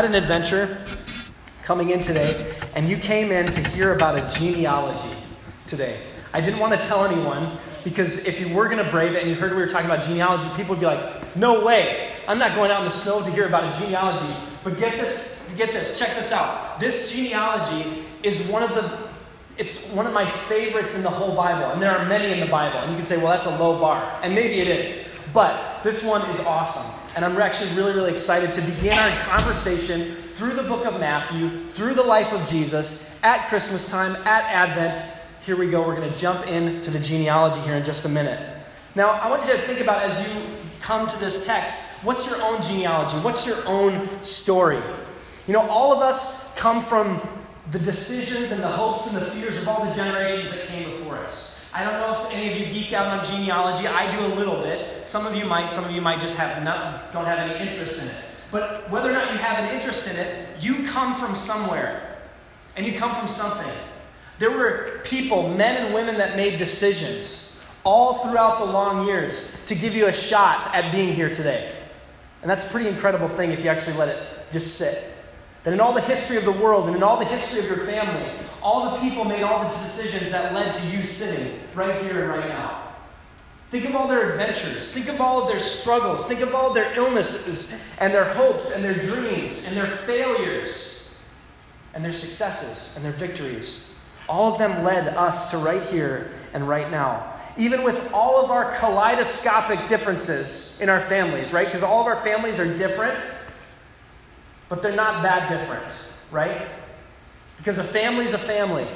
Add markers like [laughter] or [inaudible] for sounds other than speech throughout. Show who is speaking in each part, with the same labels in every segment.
Speaker 1: had an adventure coming in today, and you came in to hear about a genealogy today. I didn't want to tell anyone because if you were going to brave it and you heard we were talking about genealogy, people would be like, no way. I'm not going out in the snow to hear about a genealogy. But get this, get this, check this out. This genealogy is one of the it's one of my favorites in the whole Bible, and there are many in the Bible. And you can say, well, that's a low bar. And maybe it is. But this one is awesome. And I'm actually really, really excited to begin our conversation through the book of Matthew, through the life of Jesus, at Christmas time, at Advent. Here we go. We're going to jump into the genealogy here in just a minute. Now, I want you to think about as you come to this text what's your own genealogy? What's your own story? You know, all of us come from the decisions and the hopes and the fears of all the generations that came before us. I don't know if any of you geek out on genealogy. I do a little bit. Some of you might. Some of you might just have not, don't have any interest in it. But whether or not you have an interest in it, you come from somewhere, and you come from something. There were people, men and women, that made decisions all throughout the long years to give you a shot at being here today. And that's a pretty incredible thing if you actually let it just sit. That in all the history of the world and in all the history of your family, all the people made all the decisions that led to you sitting right here and right now. Think of all their adventures. Think of all of their struggles. Think of all their illnesses and their hopes and their dreams and their failures and their successes and their victories. All of them led us to right here and right now. Even with all of our kaleidoscopic differences in our families, right? Because all of our families are different but they're not that different, right? Because a family is a family.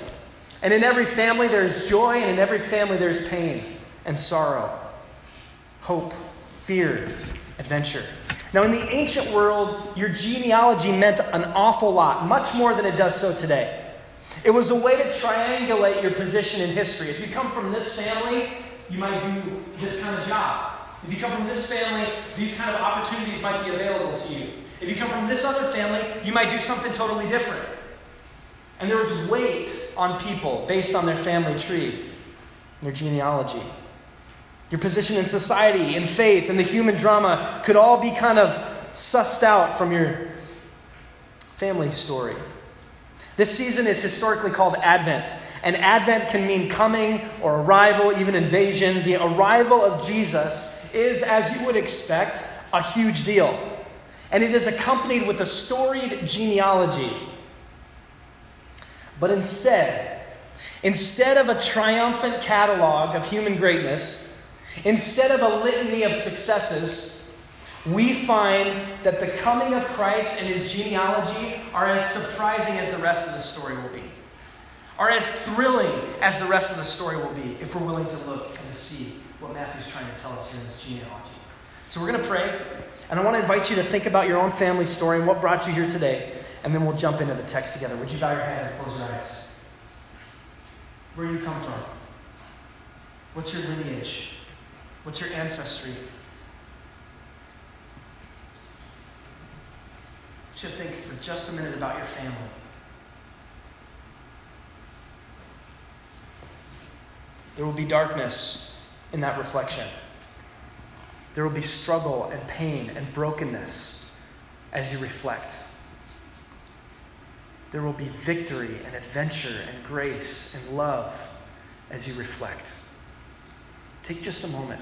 Speaker 1: And in every family there's joy, and in every family there's pain and sorrow, hope, fear, adventure. Now, in the ancient world, your genealogy meant an awful lot, much more than it does so today. It was a way to triangulate your position in history. If you come from this family, you might do this kind of job. If you come from this family, these kind of opportunities might be available to you. If you come from this other family, you might do something totally different. And there was weight on people based on their family tree, their genealogy. Your position in society, in faith, in the human drama could all be kind of sussed out from your family story. This season is historically called Advent, and Advent can mean coming or arrival, even invasion. The arrival of Jesus is, as you would expect, a huge deal and it is accompanied with a storied genealogy. But instead, instead of a triumphant catalog of human greatness, instead of a litany of successes, we find that the coming of Christ and his genealogy are as surprising as the rest of the story will be, are as thrilling as the rest of the story will be if we're willing to look and see what Matthew's trying to tell us in this genealogy. So we're going to pray. And I want to invite you to think about your own family story and what brought you here today. And then we'll jump into the text together. Would you bow your heads and close your eyes? Where do you come from? What's your lineage? What's your ancestry? You think for just a minute about your family. There will be darkness in that reflection. There will be struggle and pain and brokenness as you reflect. There will be victory and adventure and grace and love as you reflect. Take just a moment.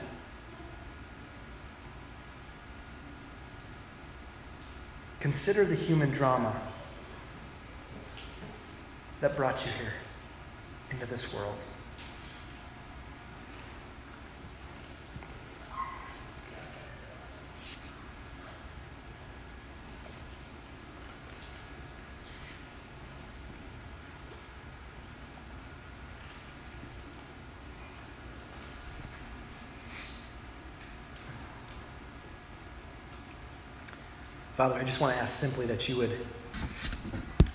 Speaker 1: Consider the human drama that brought you here into this world. Father, I just want to ask simply that you would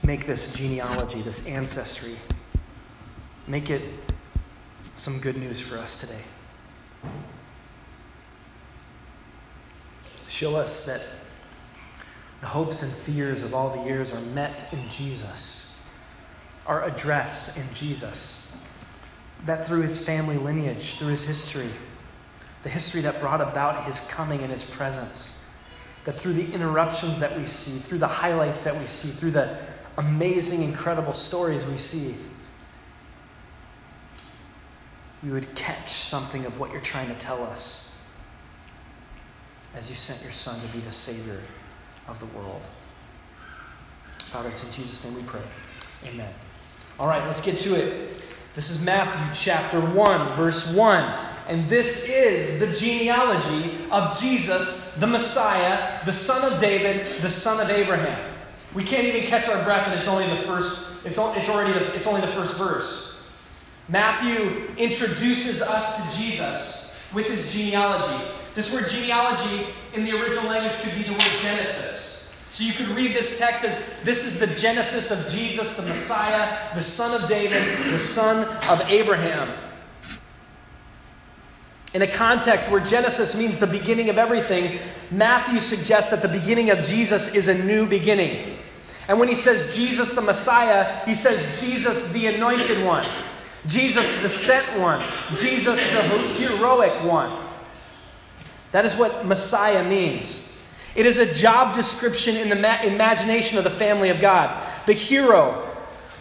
Speaker 1: make this genealogy, this ancestry, make it some good news for us today. Show us that the hopes and fears of all the years are met in Jesus, are addressed in Jesus. That through his family lineage, through his history, the history that brought about his coming and his presence, that through the interruptions that we see, through the highlights that we see, through the amazing, incredible stories we see, we would catch something of what you're trying to tell us as you sent your Son to be the Savior of the world. Father, it's in Jesus' name we pray. Amen. All right, let's get to it. This is Matthew chapter 1, verse 1. And this is the genealogy of Jesus, the Messiah, the son of David, the son of Abraham. We can't even catch our breath, and it's only the first, it's, it's already the, it's only the first verse. Matthew introduces us to Jesus with his genealogy. This word genealogy in the original language could be the word Genesis. So you could read this text as this is the genesis of Jesus, the Messiah, the son of David, the son of Abraham. In a context where Genesis means the beginning of everything, Matthew suggests that the beginning of Jesus is a new beginning. And when he says Jesus the Messiah, he says Jesus the anointed one, Jesus the sent one, Jesus the heroic one. That is what Messiah means. It is a job description in the ma- imagination of the family of God. The hero,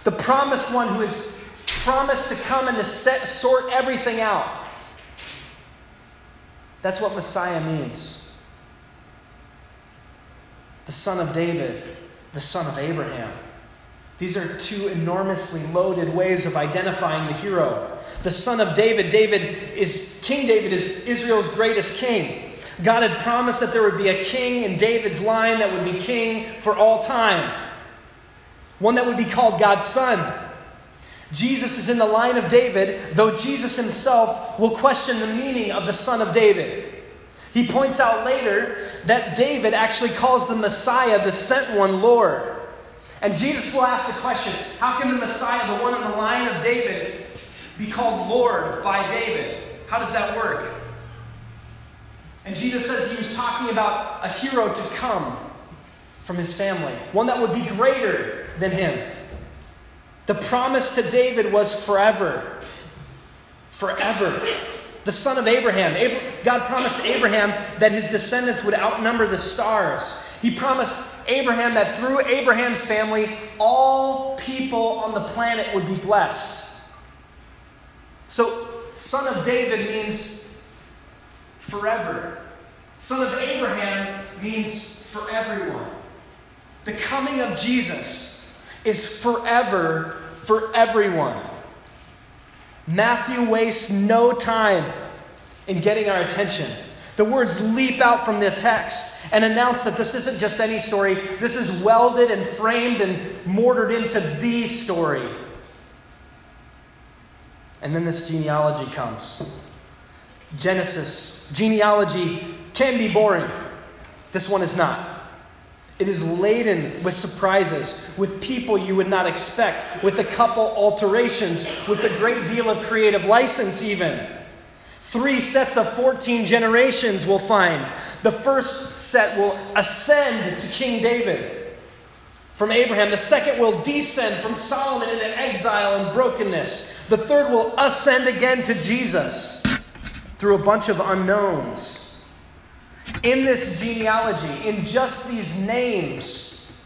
Speaker 1: the promised one who is promised to come and to set, sort everything out. That's what Messiah means. The son of David, the son of Abraham. These are two enormously loaded ways of identifying the hero. The son of David, David is King David is Israel's greatest king. God had promised that there would be a king in David's line that would be king for all time, one that would be called God's son. Jesus is in the line of David, though Jesus himself will question the meaning of the son of David. He points out later that David actually calls the Messiah, the sent one, Lord. And Jesus will ask the question how can the Messiah, the one in the line of David, be called Lord by David? How does that work? And Jesus says he was talking about a hero to come from his family, one that would be greater than him. The promise to David was forever. Forever. The son of Abraham. God promised Abraham that his descendants would outnumber the stars. He promised Abraham that through Abraham's family, all people on the planet would be blessed. So, son of David means forever. Son of Abraham means for everyone. The coming of Jesus is forever for everyone. Matthew wastes no time in getting our attention. The words leap out from the text and announce that this isn't just any story, this is welded and framed and mortared into the story. And then this genealogy comes. Genesis, genealogy can be boring. This one is not. It is laden with surprises, with people you would not expect, with a couple alterations, with a great deal of creative license, even. Three sets of 14 generations we'll find. The first set will ascend to King David from Abraham. The second will descend from Solomon into exile and brokenness. The third will ascend again to Jesus through a bunch of unknowns. In this genealogy, in just these names,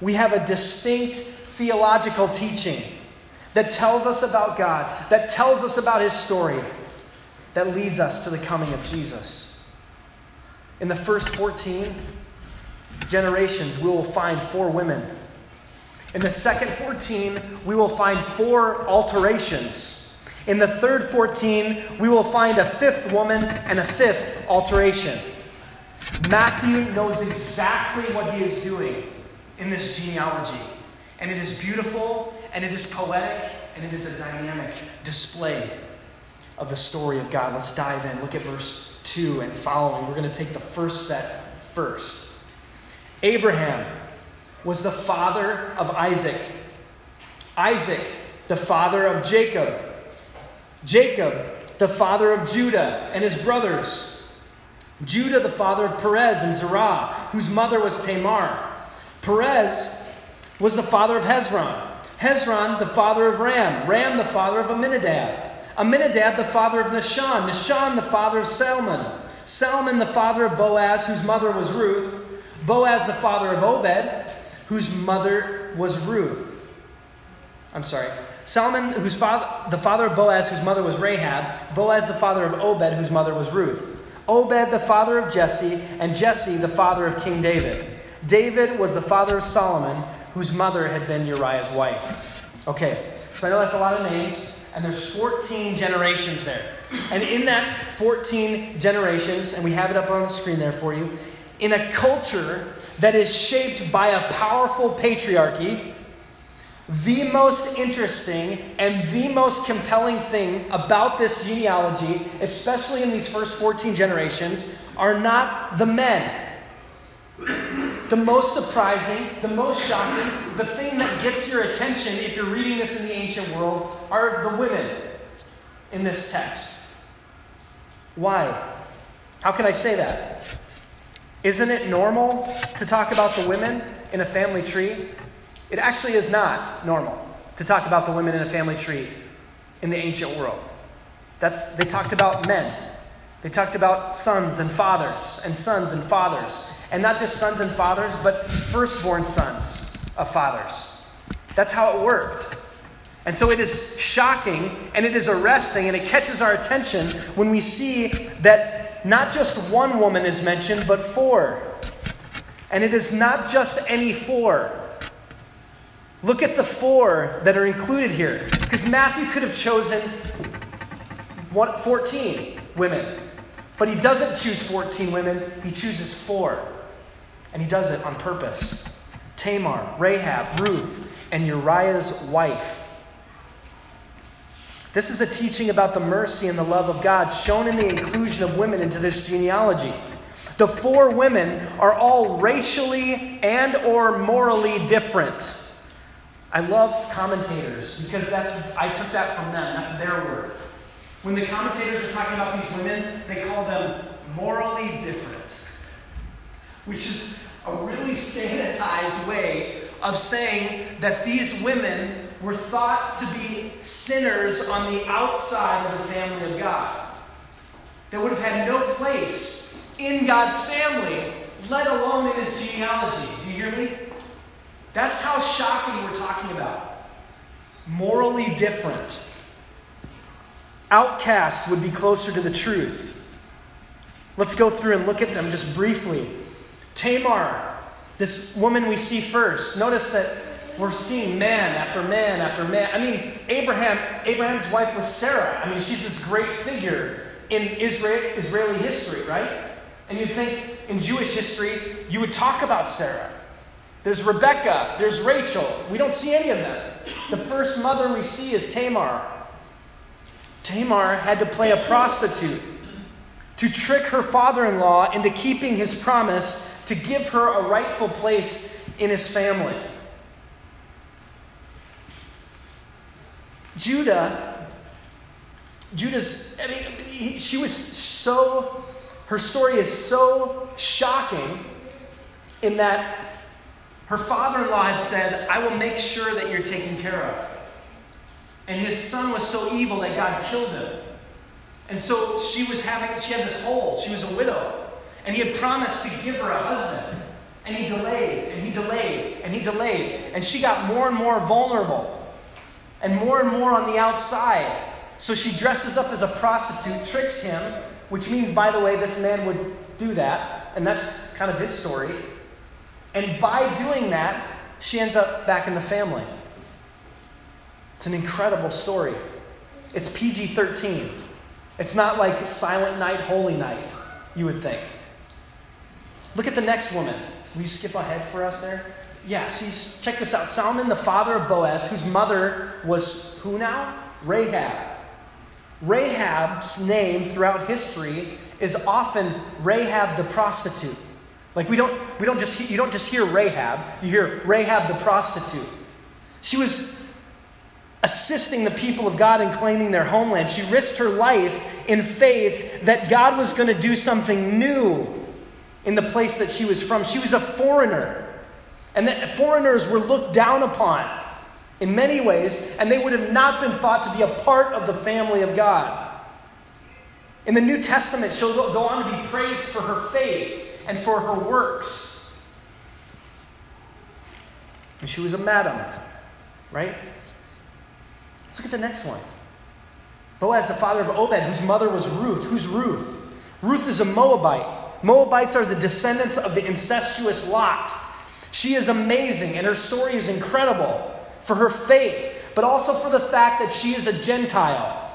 Speaker 1: we have a distinct theological teaching that tells us about God, that tells us about His story, that leads us to the coming of Jesus. In the first 14 generations, we will find four women. In the second 14, we will find four alterations. In the third 14, we will find a fifth woman and a fifth alteration. Matthew knows exactly what he is doing in this genealogy. And it is beautiful, and it is poetic, and it is a dynamic display of the story of God. Let's dive in. Look at verse 2 and following. We're going to take the first set first. Abraham was the father of Isaac, Isaac, the father of Jacob. Jacob, the father of Judah and his brothers. Judah, the father of Perez and Zerah, whose mother was Tamar. Perez was the father of Hezron. Hezron, the father of Ram. Ram, the father of Amminadab. Amminadab, the father of Nahshon. Nahshon, the father of Salmon. Salmon, the father of Boaz, whose mother was Ruth. Boaz, the father of Obed, whose mother was Ruth. I'm sorry. Salmon, whose father, the father of Boaz, whose mother was Rahab. Boaz, the father of Obed, whose mother was Ruth. Obed, the father of Jesse, and Jesse, the father of King David. David was the father of Solomon, whose mother had been Uriah's wife. Okay, so I know that's a lot of names, and there's 14 generations there. And in that 14 generations, and we have it up on the screen there for you, in a culture that is shaped by a powerful patriarchy, the most interesting and the most compelling thing about this genealogy, especially in these first 14 generations, are not the men. The most surprising, the most shocking, the thing that gets your attention if you're reading this in the ancient world are the women in this text. Why? How can I say that? Isn't it normal to talk about the women in a family tree? It actually is not normal to talk about the women in a family tree in the ancient world. That's, they talked about men. They talked about sons and fathers, and sons and fathers. And not just sons and fathers, but firstborn sons of fathers. That's how it worked. And so it is shocking and it is arresting and it catches our attention when we see that not just one woman is mentioned, but four. And it is not just any four. Look at the four that are included here. Because Matthew could have chosen 14 women, but he doesn't choose 14 women, he chooses four. And he does it on purpose Tamar, Rahab, Ruth, and Uriah's wife. This is a teaching about the mercy and the love of God shown in the inclusion of women into this genealogy. The four women are all racially and or morally different. I love commentators because that's I took that from them. That's their word. When the commentators are talking about these women, they call them morally different, which is a really sanitized way of saying that these women were thought to be sinners on the outside of the family of God. That would have had no place in God's family, let alone in his genealogy. Do you hear me? That's how shocking we're talking about. Morally different. Outcast would be closer to the truth. Let's go through and look at them just briefly. Tamar, this woman we see first. Notice that we're seeing man after man after man. I mean, Abraham, Abraham's wife was Sarah. I mean, she's this great figure in Israel, Israeli history, right? And you'd think in Jewish history, you would talk about Sarah. There's Rebecca, there's Rachel. We don't see any of them. The first mother we see is Tamar. Tamar had to play a prostitute to trick her father in law into keeping his promise to give her a rightful place in his family. Judah, Judah's, I mean, he, she was so, her story is so shocking in that her father in law had said, I will make sure that you're taken care of. And his son was so evil that God killed him. And so she was having, she had this hole. She was a widow. And he had promised to give her a husband. And he delayed, and he delayed, and he delayed. And she got more and more vulnerable and more and more on the outside. So she dresses up as a prostitute, tricks him, which means, by the way, this man would do that, and that's kind of his story. And by doing that, she ends up back in the family. It's an incredible story. It's PG 13. It's not like Silent Night, Holy Night, you would think. Look at the next woman. Will you skip ahead for us there? yeah, see, check this out. Salmon, the father of Boaz, whose mother was who now? Rahab. Rahab's name throughout history is often Rahab the prostitute. Like we don't, we don't just you don't just hear Rahab, you hear Rahab the prostitute. She was assisting the people of God in claiming their homeland. She risked her life in faith that God was going to do something new in the place that she was from. She was a foreigner and that foreigners were looked down upon in many ways, and they would have not been thought to be a part of the family of God. In the New Testament, she'll go on to be praised for her faith and for her works. And she was a madam, right? Let's look at the next one. Boaz, the father of Obed, whose mother was Ruth. Who's Ruth? Ruth is a Moabite. Moabites are the descendants of the incestuous Lot. She is amazing, and her story is incredible for her faith, but also for the fact that she is a Gentile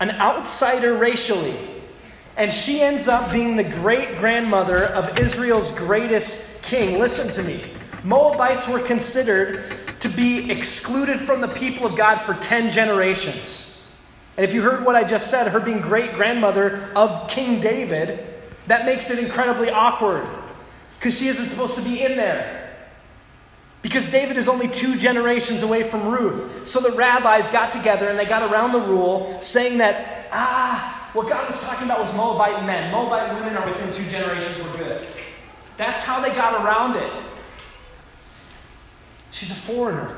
Speaker 1: an outsider racially. And she ends up being the great grandmother of Israel's greatest king. Listen to me. Moabites were considered to be excluded from the people of God for 10 generations. And if you heard what I just said, her being great grandmother of King David, that makes it incredibly awkward because she isn't supposed to be in there. Because David is only two generations away from Ruth. So the rabbis got together and they got around the rule saying that, ah, what God was talking about was Moabite men. Moabite women are within two generations, we're good. That's how they got around it. She's a foreigner.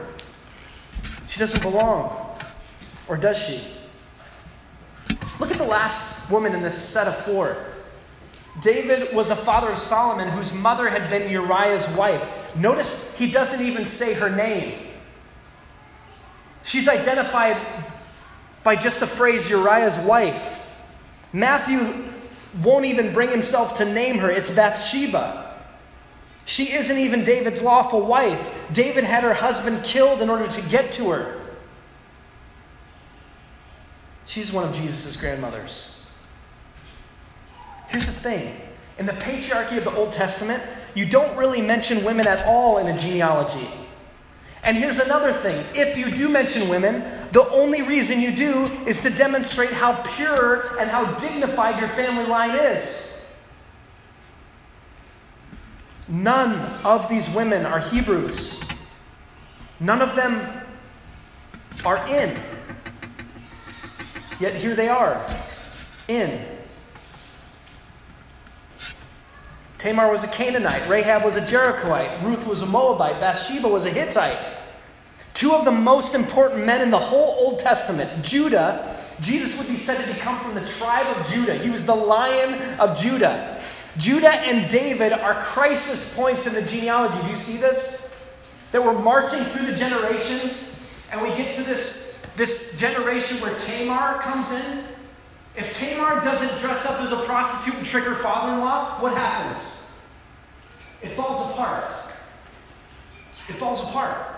Speaker 1: She doesn't belong. Or does she? Look at the last woman in this set of four. David was the father of Solomon, whose mother had been Uriah's wife. Notice he doesn't even say her name. She's identified by just the phrase Uriah's wife. Matthew won't even bring himself to name her, it's Bathsheba. She isn't even David's lawful wife. David had her husband killed in order to get to her. She's one of Jesus' grandmothers. Here's the thing in the patriarchy of the Old Testament, you don't really mention women at all in a genealogy. And here's another thing if you do mention women, the only reason you do is to demonstrate how pure and how dignified your family line is. None of these women are Hebrews. None of them are in. Yet here they are, in. Tamar was a Canaanite, Rahab was a Jerichoite, Ruth was a Moabite, Bathsheba was a Hittite. Two of the most important men in the whole Old Testament, Judah, Jesus would be said to come from the tribe of Judah. He was the lion of Judah. Judah and David are crisis points in the genealogy. Do you see this? That we're marching through the generations, and we get to this, this generation where Tamar comes in, if Tamar doesn't dress up as a prostitute and trick her father in law, what happens? It falls apart. It falls apart.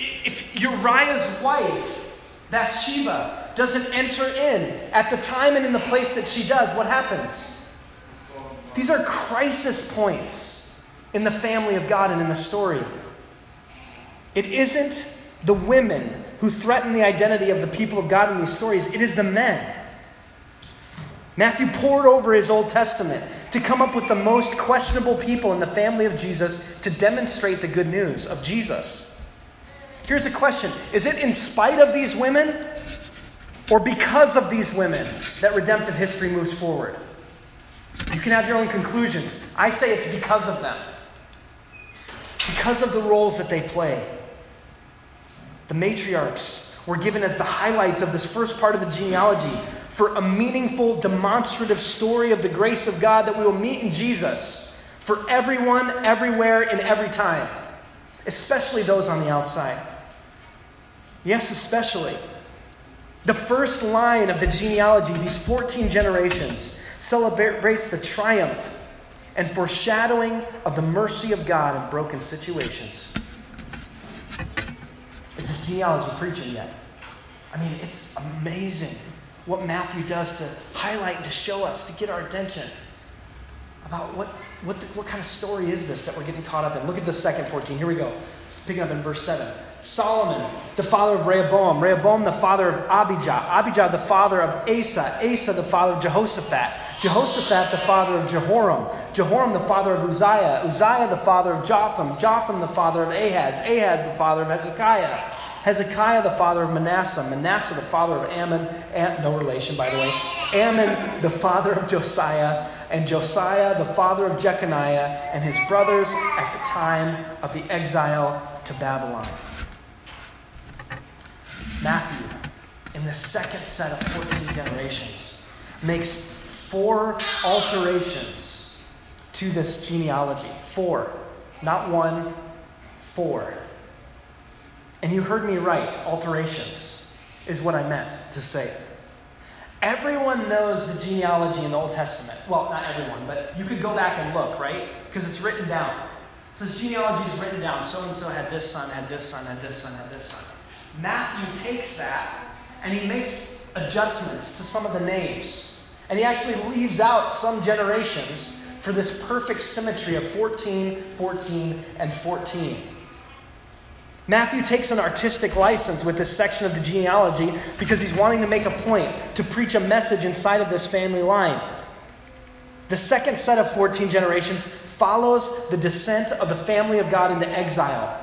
Speaker 1: If Uriah's wife, Bathsheba, doesn't enter in at the time and in the place that she does, what happens? These are crisis points in the family of God and in the story. It isn't the women who threaten the identity of the people of God in these stories, it is the men. Matthew pored over his Old Testament to come up with the most questionable people in the family of Jesus to demonstrate the good news of Jesus. Here's a question Is it in spite of these women or because of these women that redemptive history moves forward? You can have your own conclusions. I say it's because of them, because of the roles that they play. The matriarchs were given as the highlights of this first part of the genealogy for a meaningful, demonstrative story of the grace of God that we will meet in Jesus for everyone, everywhere, in every time, especially those on the outside. Yes, especially. The first line of the genealogy, these 14 generations, celebrates the triumph and foreshadowing of the mercy of God in broken situations. Is this genealogy preaching yet? I mean, it's amazing what Matthew does to highlight to show us, to get our attention about what, what, the, what kind of story is this that we're getting caught up in. Look at the second 14. Here we go. Picking up in verse 7. Solomon, the father of Rehoboam. Rehoboam, the father of Abijah. Abijah, the father of Asa. Asa, the father of Jehoshaphat. Jehoshaphat, the father of Jehoram. Jehoram, the father of Uzziah. Uzziah, the father of Jotham. Jotham, the father of Ahaz. Ahaz, the father of Hezekiah. Hezekiah, the father of Manasseh. Manasseh, the father of Amon. Am, no relation, by the way. Amon, the father of Josiah. And Josiah, the father of Jeconiah, and his brothers at the time of the exile to Babylon. Matthew in the second set of 14 generations, makes four alterations to this genealogy. Four. Not one, four. And you heard me right, alterations is what I meant to say. Everyone knows the genealogy in the Old Testament. Well, not everyone, but you could go back and look, right? Because it's written down. So this genealogy is written down. So and so had this son, had this son, had this son, had this son. Matthew takes that and he makes adjustments to some of the names. And he actually leaves out some generations for this perfect symmetry of 14, 14, and 14. Matthew takes an artistic license with this section of the genealogy because he's wanting to make a point, to preach a message inside of this family line. The second set of 14 generations follows the descent of the family of God into exile.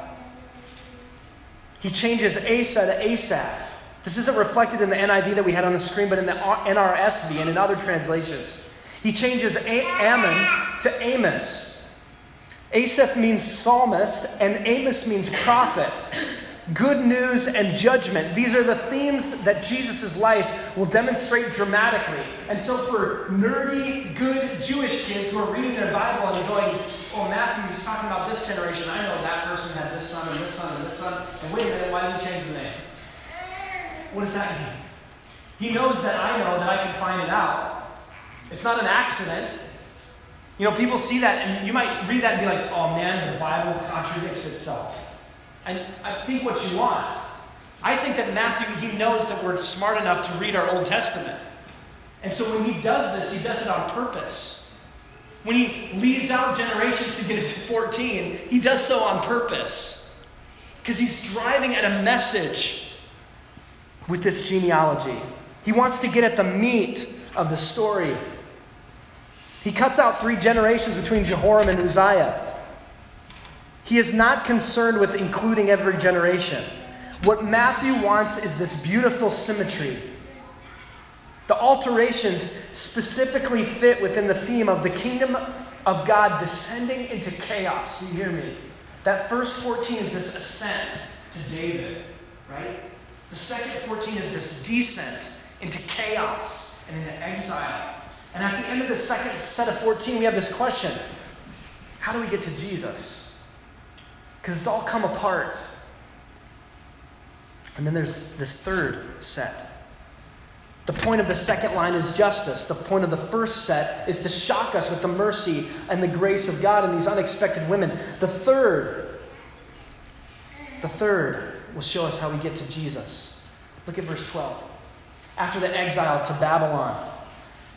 Speaker 1: He changes Asa to Asaph. This isn't reflected in the NIV that we had on the screen, but in the NRSV and in other translations. He changes Amon to Amos. Asaph means psalmist, and Amos means prophet. Good news and judgment. These are the themes that Jesus' life will demonstrate dramatically. And so, for nerdy, good Jewish kids who are reading their Bible and going, Matthew is talking about this generation. I know that person had this son and this son and this son. And wait a minute, why did he change the name? What does that mean? He knows that I know that I can find it out. It's not an accident. You know, people see that and you might read that and be like, oh man, the Bible contradicts itself. And I think what you want. I think that Matthew, he knows that we're smart enough to read our Old Testament. And so when he does this, he does it on purpose. When he leaves out generations to get it to 14, he does so on purpose. Because he's driving at a message with this genealogy. He wants to get at the meat of the story. He cuts out three generations between Jehoram and Uzziah. He is not concerned with including every generation. What Matthew wants is this beautiful symmetry. The alterations specifically fit within the theme of the kingdom of God descending into chaos. Do you hear me? That first 14 is this ascent to David, right? The second 14 is this descent into chaos and into exile. And at the end of the second set of 14, we have this question How do we get to Jesus? Because it's all come apart. And then there's this third set. The point of the second line is justice. The point of the first set is to shock us with the mercy and the grace of God in these unexpected women. The third, the third will show us how we get to Jesus. Look at verse 12. After the exile to Babylon,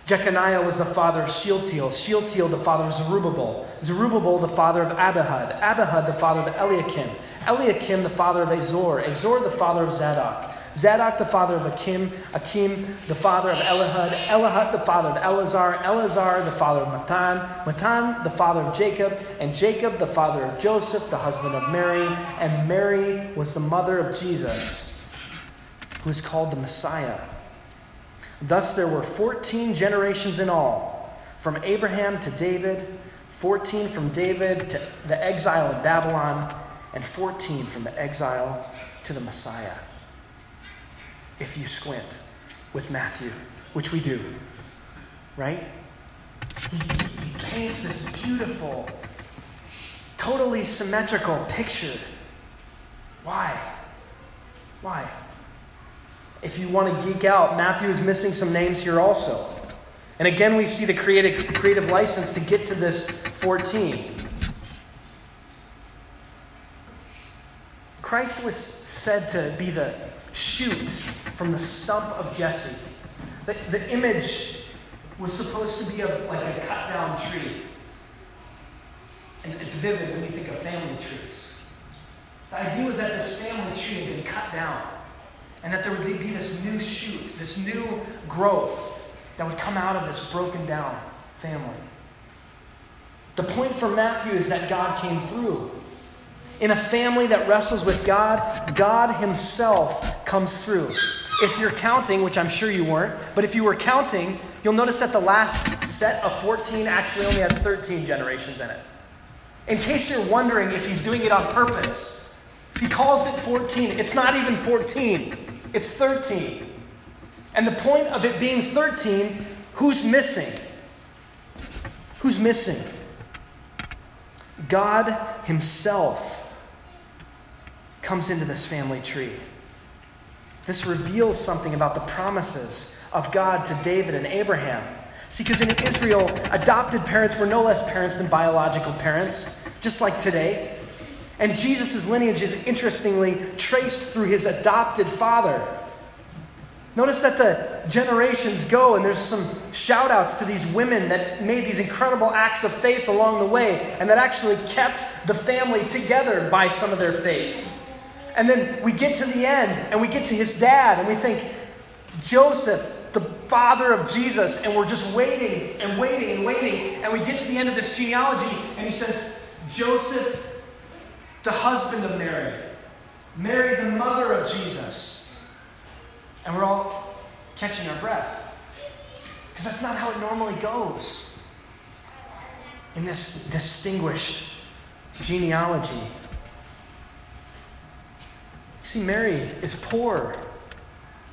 Speaker 1: Jeconiah was the father of Shealtiel, Shealtiel the father of Zerubbabel, Zerubbabel the father of Abihud, Abihud the father of Eliakim, Eliakim the father of Azor, Azor the father of Zadok, Zadok the father of Akim, Akim the father of Elihud, Elihud the father of Eleazar, Eleazar the father of Matthan, Matthan, the father of Jacob, and Jacob the father of Joseph, the husband of Mary, and Mary was the mother of Jesus, who is called the Messiah. Thus there were 14 generations in all, from Abraham to David, 14 from David to the exile in Babylon, and 14 from the exile to the Messiah. If you squint with Matthew, which we do, right? He, he paints this beautiful, totally symmetrical picture. Why? Why? If you want to geek out, Matthew is missing some names here also. And again, we see the creative, creative license to get to this 14. Christ was said to be the shoot from the stump of Jesse. The, the image was supposed to be of like a cut down tree. And it's vivid when you think of family trees. The idea was that this family tree had been cut down and that there would be this new shoot, this new growth that would come out of this broken down family. The point for Matthew is that God came through. In a family that wrestles with God, God Himself comes through. If you're counting, which I'm sure you weren't, but if you were counting, you'll notice that the last set of 14 actually only has 13 generations in it. In case you're wondering if He's doing it on purpose, He calls it 14. It's not even 14. It's 13. And the point of it being 13, who's missing? Who's missing? God Himself comes into this family tree. This reveals something about the promises of God to David and Abraham. See, because in Israel, adopted parents were no less parents than biological parents, just like today. And Jesus' lineage is interestingly traced through his adopted father. Notice that the generations go, and there's some shout outs to these women that made these incredible acts of faith along the way, and that actually kept the family together by some of their faith. And then we get to the end, and we get to his dad, and we think, Joseph, the father of Jesus, and we're just waiting and waiting and waiting, and we get to the end of this genealogy, and he says, Joseph, the husband of Mary, Mary, the mother of Jesus. And we're all catching our breath. Because that's not how it normally goes in this distinguished genealogy. See, Mary is poor,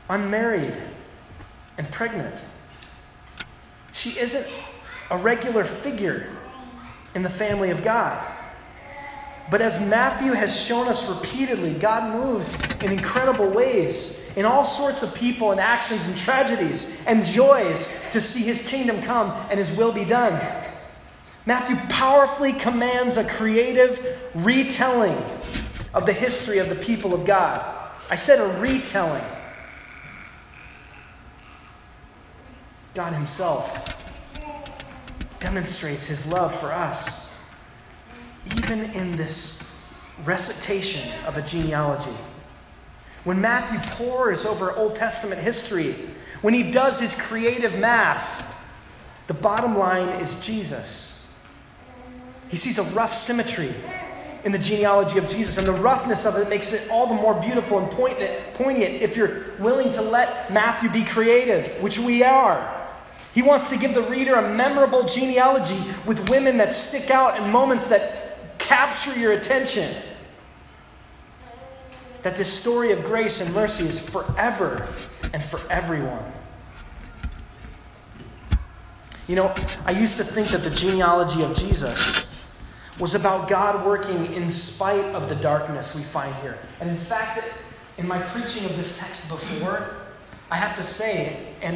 Speaker 1: unmarried, and pregnant. She isn't a regular figure in the family of God. But as Matthew has shown us repeatedly, God moves in incredible ways in all sorts of people and actions and tragedies and joys to see his kingdom come and his will be done. Matthew powerfully commands a creative retelling of the history of the people of God. I said a retelling. God Himself demonstrates His love for us even in this recitation of a genealogy. When Matthew pores over Old Testament history, when he does his creative math, the bottom line is Jesus. He sees a rough symmetry in the genealogy of Jesus, and the roughness of it makes it all the more beautiful and poignant if you're willing to let Matthew be creative, which we are. He wants to give the reader a memorable genealogy with women that stick out and moments that capture your attention. That this story of grace and mercy is forever and for everyone. You know, I used to think that the genealogy of Jesus was about God working in spite of the darkness we find here. And in fact, in my preaching of this text before, I have to say, and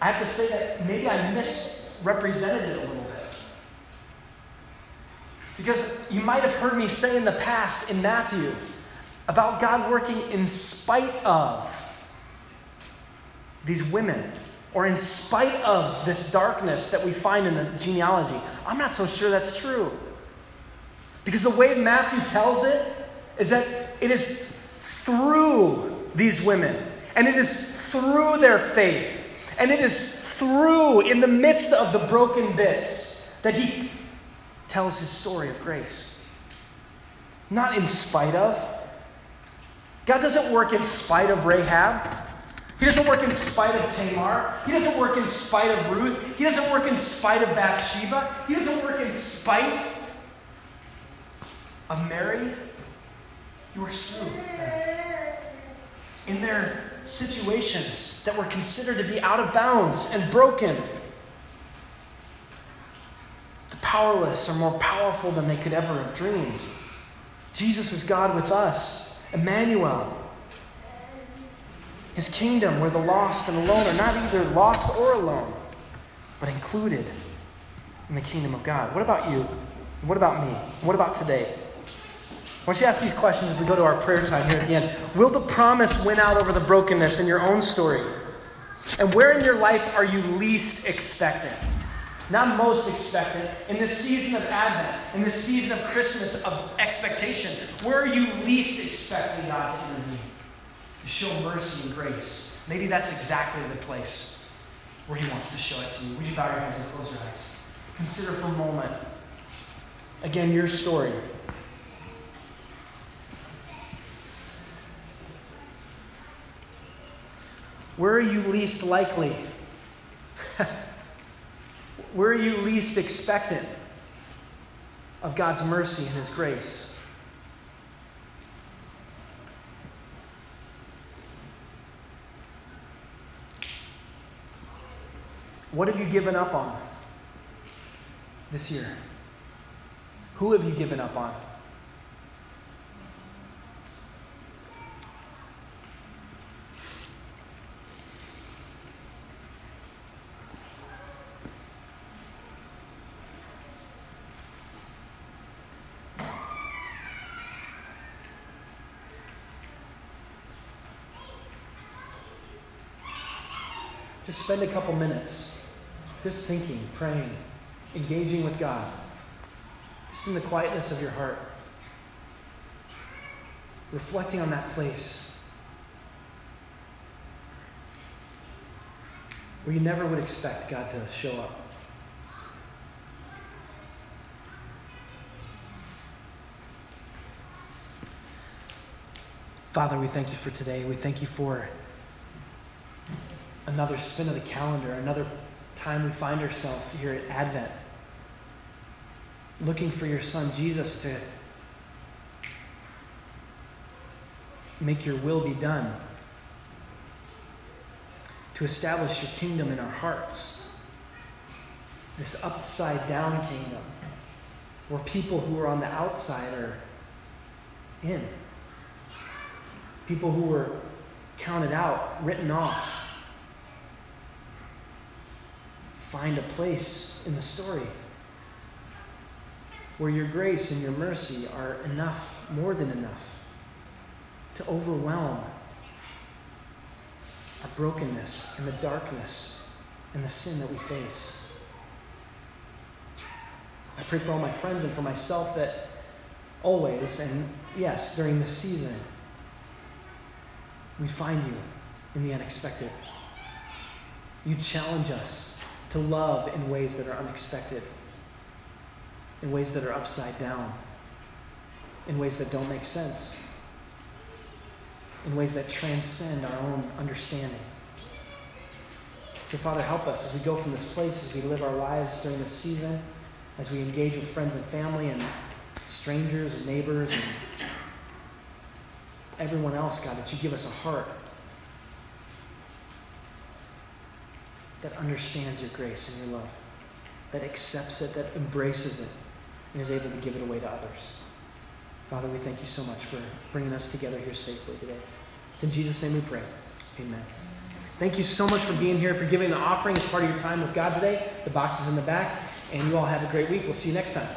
Speaker 1: I have to say that maybe I misrepresented it a little bit. because you might have heard me say in the past in Matthew about God working in spite of these women or in spite of this darkness that we find in the genealogy. I'm not so sure that's true. Because the way Matthew tells it is that it is through these women, and it is through their faith, and it is through, in the midst of the broken bits, that he tells his story of grace. Not in spite of. God doesn't work in spite of Rahab. He doesn't work in spite of Tamar. He doesn't work in spite of Ruth. He doesn't work in spite of Bathsheba. He doesn't work in spite of Mary. He works through them. In their situations that were considered to be out of bounds and broken The powerless are more powerful than they could ever have dreamed. Jesus is God with us, Emmanuel. His kingdom, where the lost and alone are not either lost or alone, but included in the kingdom of God. What about you? What about me? What about today? I want you ask these questions as we go to our prayer time here at the end. Will the promise win out over the brokenness in your own story? And where in your life are you least expectant? not most expectant, in this season of Advent, in this season of Christmas of expectation, where are you least expecting God to intervene? To show mercy and grace. Maybe that's exactly the place where He wants to show it to you. Would you bow your heads and close your eyes? Consider for a moment, again, your story. Where are you least likely [laughs] where are you least expectant of God's mercy and His grace? What have you given up on this year? Who have you given up on? Just spend a couple minutes just thinking, praying, engaging with God, just in the quietness of your heart, reflecting on that place where you never would expect God to show up. Father, we thank you for today. We thank you for another spin of the calendar, another time we find ourselves here at Advent, looking for your Son Jesus to make your will be done, to establish your kingdom in our hearts. This upside down kingdom, where people who are on the outside are in. People who were counted out, written off, find a place in the story where your grace and your mercy are enough, more than enough, to overwhelm our brokenness and the darkness and the sin that we face. I pray for all my friends and for myself that always, and yes, during this season, we find you in the unexpected. You challenge us to love in ways that are unexpected, in ways that are upside down, in ways that don't make sense, in ways that transcend our own understanding. So, Father, help us as we go from this place, as we live our lives during this season, as we engage with friends and family and strangers and neighbors and everyone else, God, that you give us a heart that understands your grace and your love, that accepts it, that embraces it, and is able to give it away to others. Father, we thank you so much for bringing us together here safely today. It's in Jesus' name we pray. Amen. Thank you so much for being here, for giving the offering as part of your time with God today. The box is in the back, and you all have a great week. We'll see you next time.